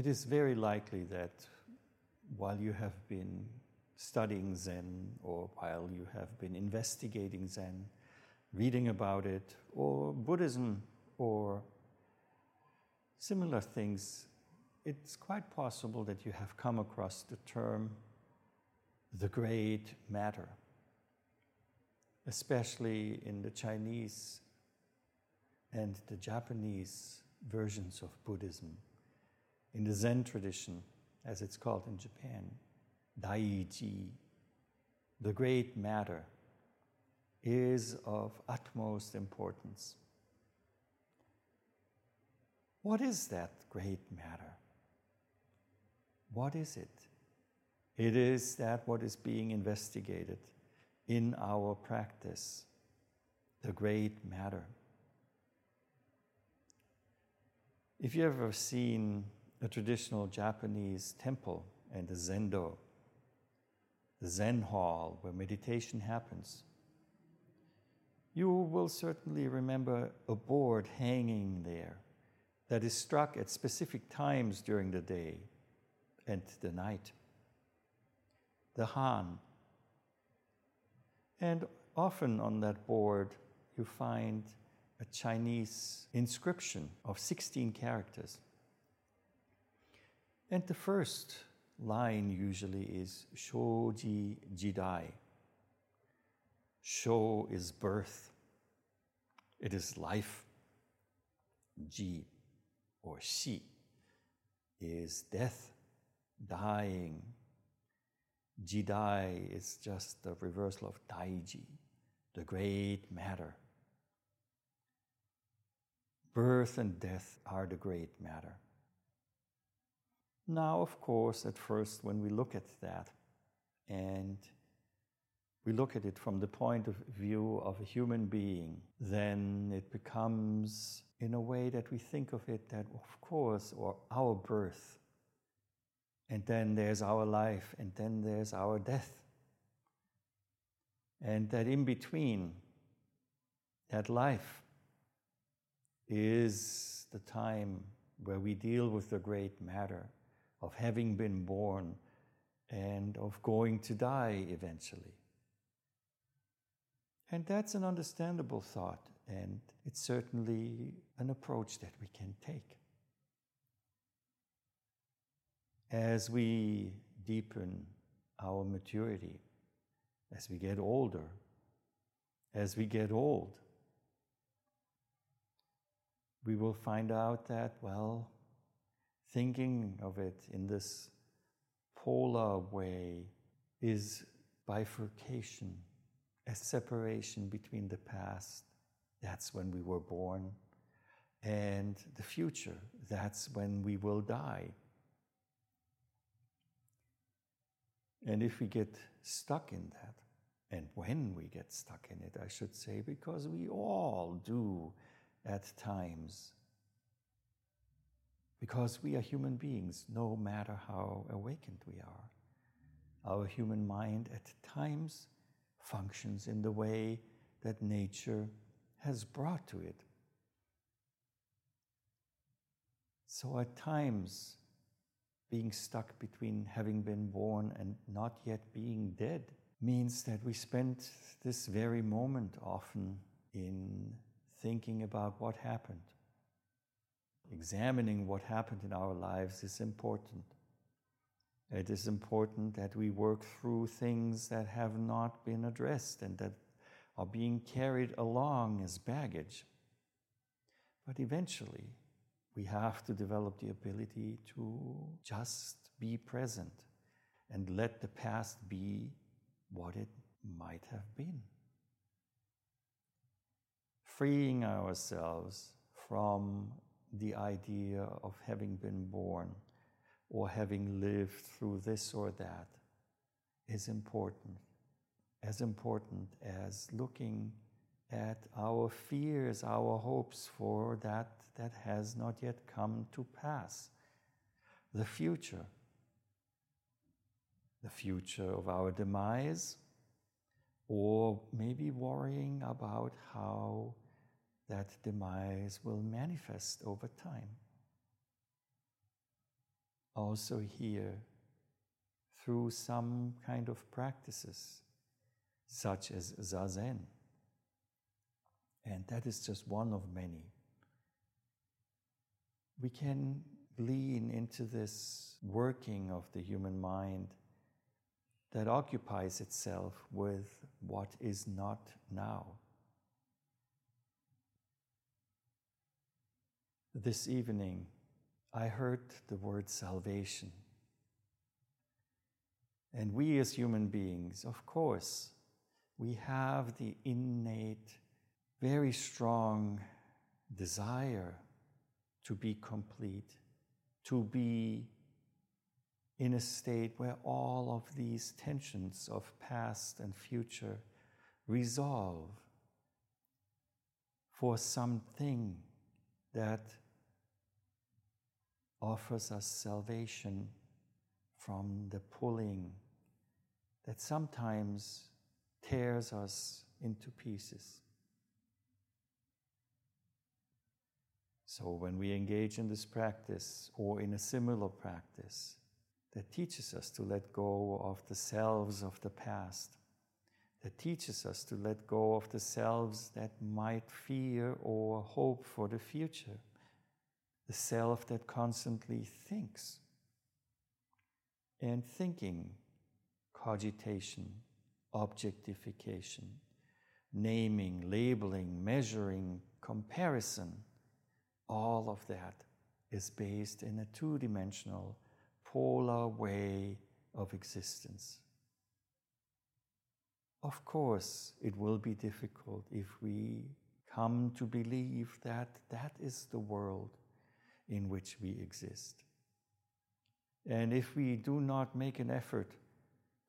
it is very likely that while you have been studying Zen or while you have been investigating Zen, reading about it, or Buddhism or similar things, it's quite possible that you have come across the term the great matter, especially in the Chinese and the Japanese versions of Buddhism. In the Zen tradition, as it's called in Japan, Daiji, the great matter, is of utmost importance. What is that great matter? What is it? It is that what is being investigated in our practice, the great matter. If you've ever seen a traditional Japanese temple and the zendo, the Zen hall where meditation happens, you will certainly remember a board hanging there that is struck at specific times during the day and the night. The Han. And often on that board, you find a Chinese inscription of 16 characters. And the first line usually is Shoji Jidai. Sho is birth, it is life. Ji or Shi is death, dying. Jidai is just the reversal of Daiji, the great matter. Birth and death are the great matter. Now, of course, at first, when we look at that and we look at it from the point of view of a human being, then it becomes in a way that we think of it that, of course, or our birth, and then there's our life, and then there's our death. And that in between, that life is the time where we deal with the great matter of having been born and of going to die eventually. And that's an understandable thought, and it's certainly an approach that we can take. As we deepen our maturity, as we get older, as we get old, we will find out that, well, thinking of it in this polar way is bifurcation a separation between the past, that's when we were born, and the future, that's when we will die. And if we get stuck in that, and when we get stuck in it, I should say, because we all do at times, because we are human beings, no matter how awakened we are. Our human mind at times functions in the way that nature has brought to it. So at times, being stuck between having been born and not yet being dead means that we spend this very moment often in thinking about what happened. Examining what happened in our lives is important. It is important that we work through things that have not been addressed and that are being carried along as baggage. But eventually, we have to develop the ability to just be present and let the past be what it might have been. Freeing ourselves from the idea of having been born or having lived through this or that is important, as important as looking at our fears, our hopes for that that has not yet come to pass. The future, the future of our demise, or maybe worrying about how that demise will manifest over time. also here through some kind of practices, such as Zazen. And that is just one of many. We can lean into this working of the human mind that occupies itself with what is not now. This evening, I heard the word salvation. And we as human beings, of course, we have the innate, very strong desire to be complete, to be in a state where all of these tensions of past and future resolve for something that offers us salvation from the pulling that sometimes tears us into pieces. So, when we engage in this practice or in a similar practice that teaches us to let go of the selves of the past, that teaches us to let go of the selves that might fear or hope for the future, the self that constantly thinks and thinking, cogitation, objectification, naming, labeling, measuring, comparison, all of that is based in a two dimensional, polar way of existence. Of course, it will be difficult if we come to believe that that is the world in which we exist. And if we do not make an effort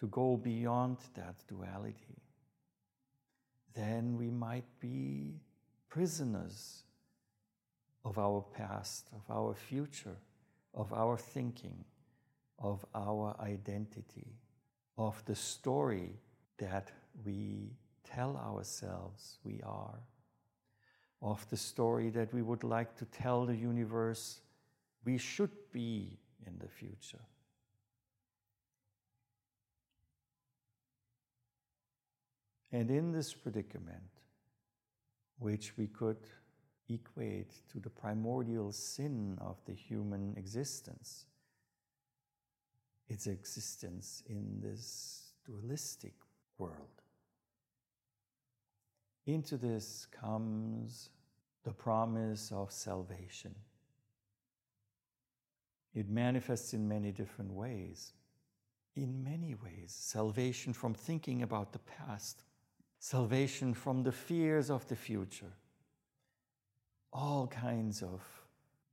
to go beyond that duality, then we might be prisoners of our past, of our future, of our thinking, of our identity, of the story that we tell ourselves we are, of the story that we would like to tell the universe we should be in the future. And in this predicament, which we could equate to the primordial sin of the human existence, its existence in this dualistic world. Into this comes the promise of salvation. It manifests in many different ways. In many ways, salvation from thinking about the past, salvation from the fears of the future. All kinds of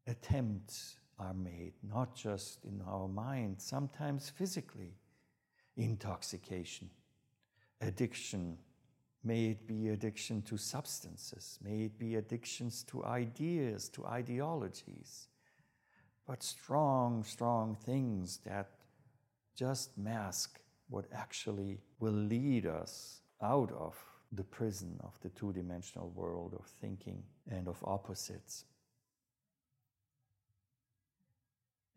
attempts are made, not just in our mind, sometimes physically. Intoxication, addiction, may it be addiction to substances, may it be addictions to ideas, to ideologies but strong, strong things that just mask what actually will lead us out of the prison of the two dimensional world of thinking and of opposites.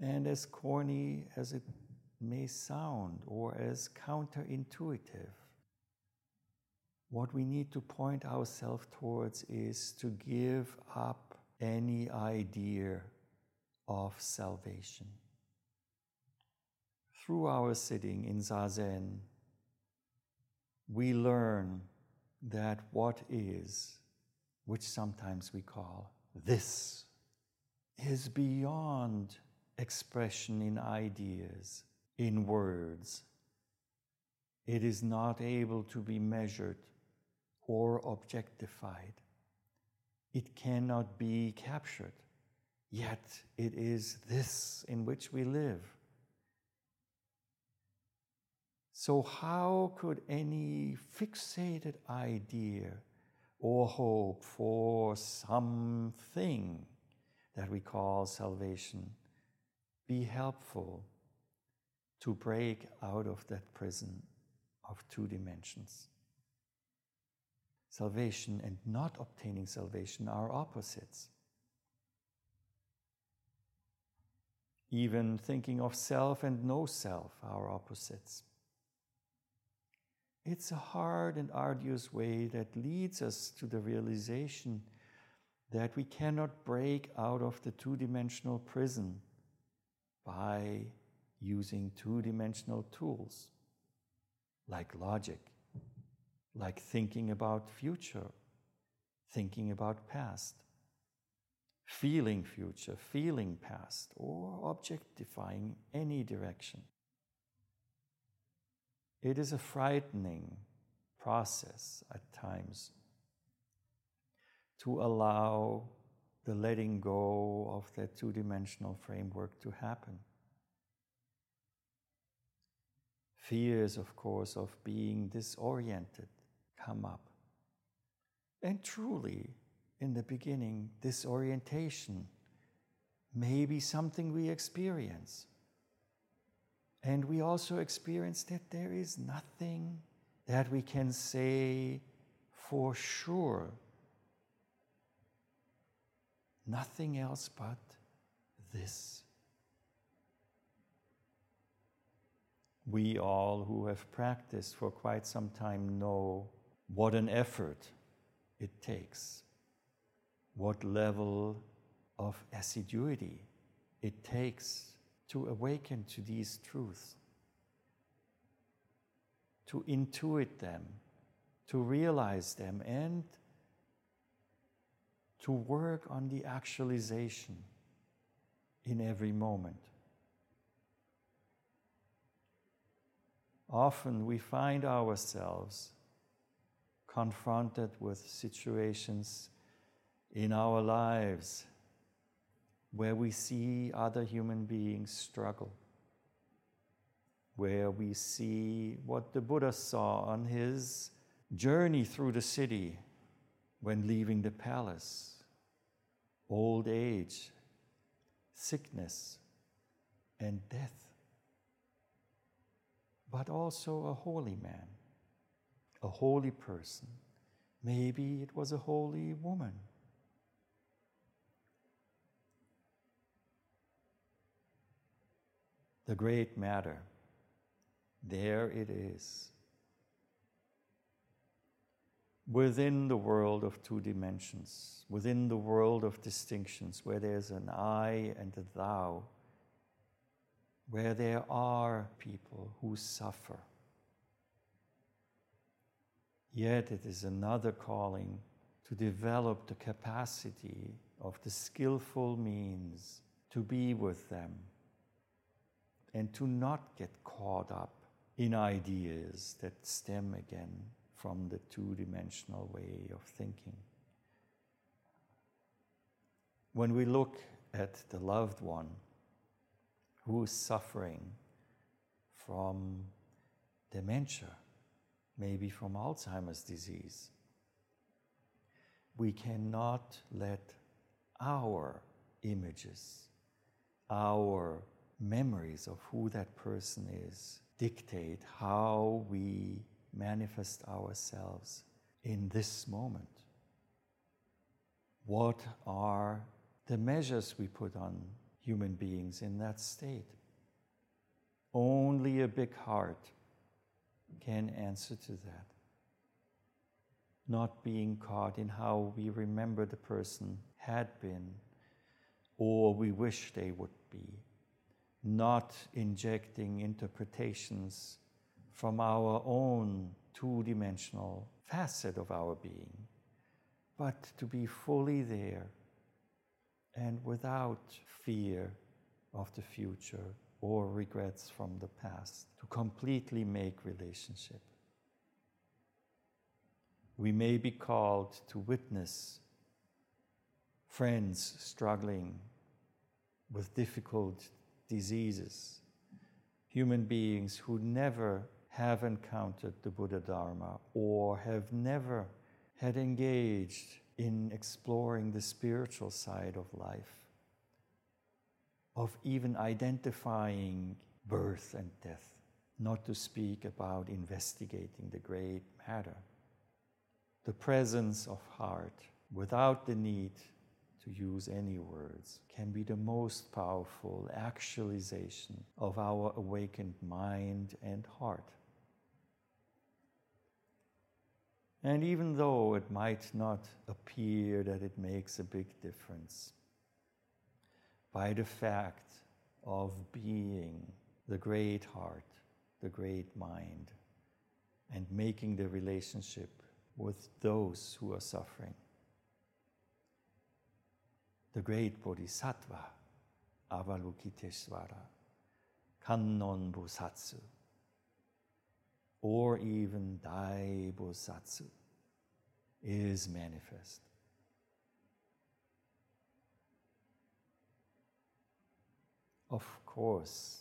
And as corny as it may sound, or as counterintuitive, what we need to point ourselves towards is to give up any idea of salvation. Through our sitting in Zazen, we learn that what is, which sometimes we call this, is beyond expression in ideas, in words. It is not able to be measured or objectified. It cannot be captured. Yet it is this in which we live. So, how could any fixated idea or hope for something that we call salvation be helpful to break out of that prison of two dimensions? Salvation and not obtaining salvation are opposites. even thinking of self and no self, are opposites. It's a hard and arduous way that leads us to the realization that we cannot break out of the two dimensional prison by using two dimensional tools like logic, like thinking about future, thinking about past, feeling future, feeling past, or objectifying any direction. It is a frightening process at times to allow the letting go of that two dimensional framework to happen. Fears, of course, of being disoriented come up. And truly, in the beginning, disorientation may be something we experience. And we also experience that there is nothing that we can say for sure. Nothing else but this. We all who have practiced for quite some time know what an effort it takes, what level of assiduity it takes to awaken to these truths, to intuit them, to realize them, and to work on the actualization in every moment. Often we find ourselves confronted with situations in our lives where we see other human beings struggle, where we see what the Buddha saw on his journey through the city when leaving the palace old age, sickness, and death. But also a holy man, a holy person. Maybe it was a holy woman the great matter. There it is. Within the world of two dimensions, within the world of distinctions, where there's an I and a thou, where there are people who suffer. Yet it is another calling to develop the capacity of the skillful means to be with them and to not get caught up in ideas that stem again from the two dimensional way of thinking. When we look at the loved one who is suffering from dementia, maybe from Alzheimer's disease, we cannot let our images, our memories of who that person is dictate how we manifest ourselves in this moment. What are the measures we put on human beings in that state? Only a big heart can answer to that. Not being caught in how we remember the person had been or we wish they would be not injecting interpretations from our own two dimensional facet of our being, but to be fully there and without fear of the future or regrets from the past, to completely make relationship. We may be called to witness friends struggling with difficult diseases, human beings who never have encountered the Buddha Dharma or have never had engaged in exploring the spiritual side of life, of even identifying birth and death, not to speak about investigating the great matter. The presence of heart without the need to use any words, can be the most powerful actualization of our awakened mind and heart. And even though it might not appear that it makes a big difference, by the fact of being the great heart, the great mind, and making the relationship with those who are suffering. The great Bodhisattva, Avalokiteshvara, Kannon Bosatsu, or even Dai Bosatsu is manifest. Of course,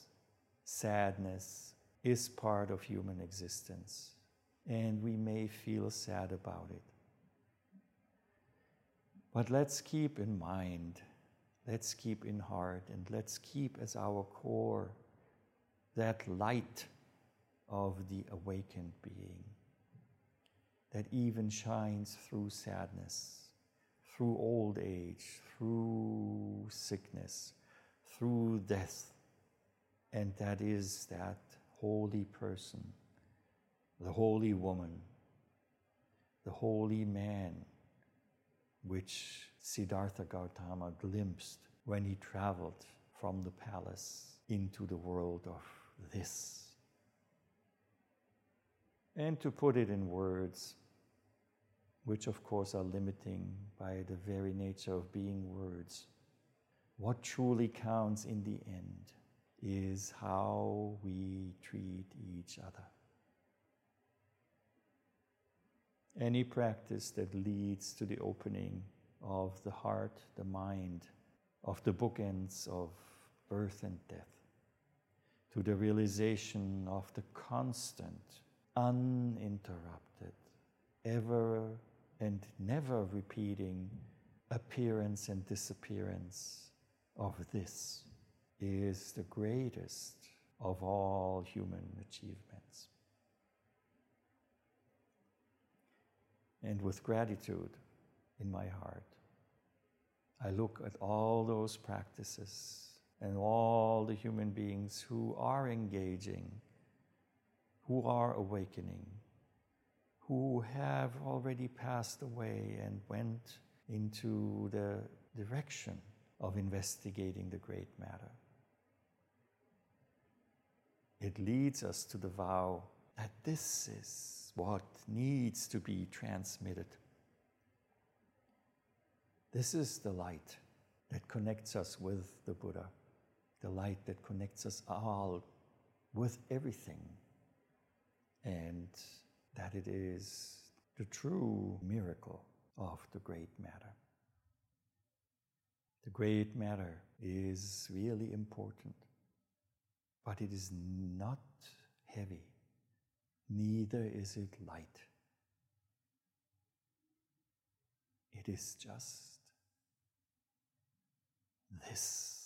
sadness is part of human existence, and we may feel sad about it. But let's keep in mind, let's keep in heart, and let's keep as our core that light of the awakened being that even shines through sadness, through old age, through sickness, through death. And that is that holy person, the holy woman, the holy man, which Siddhartha Gautama glimpsed when he traveled from the palace into the world of this. And to put it in words, which of course are limiting by the very nature of being words, what truly counts in the end is how we treat each other. Any practice that leads to the opening of the heart, the mind, of the bookends of birth and death, to the realization of the constant, uninterrupted, ever and never repeating appearance and disappearance of this is the greatest of all human achievements. And with gratitude in my heart, I look at all those practices and all the human beings who are engaging, who are awakening, who have already passed away and went into the direction of investigating the great matter. It leads us to the vow that this is what needs to be transmitted. This is the light that connects us with the Buddha, the light that connects us all with everything, and that it is the true miracle of the great matter. Great matter is really important, but it is not heavy, neither is it light. It is just this.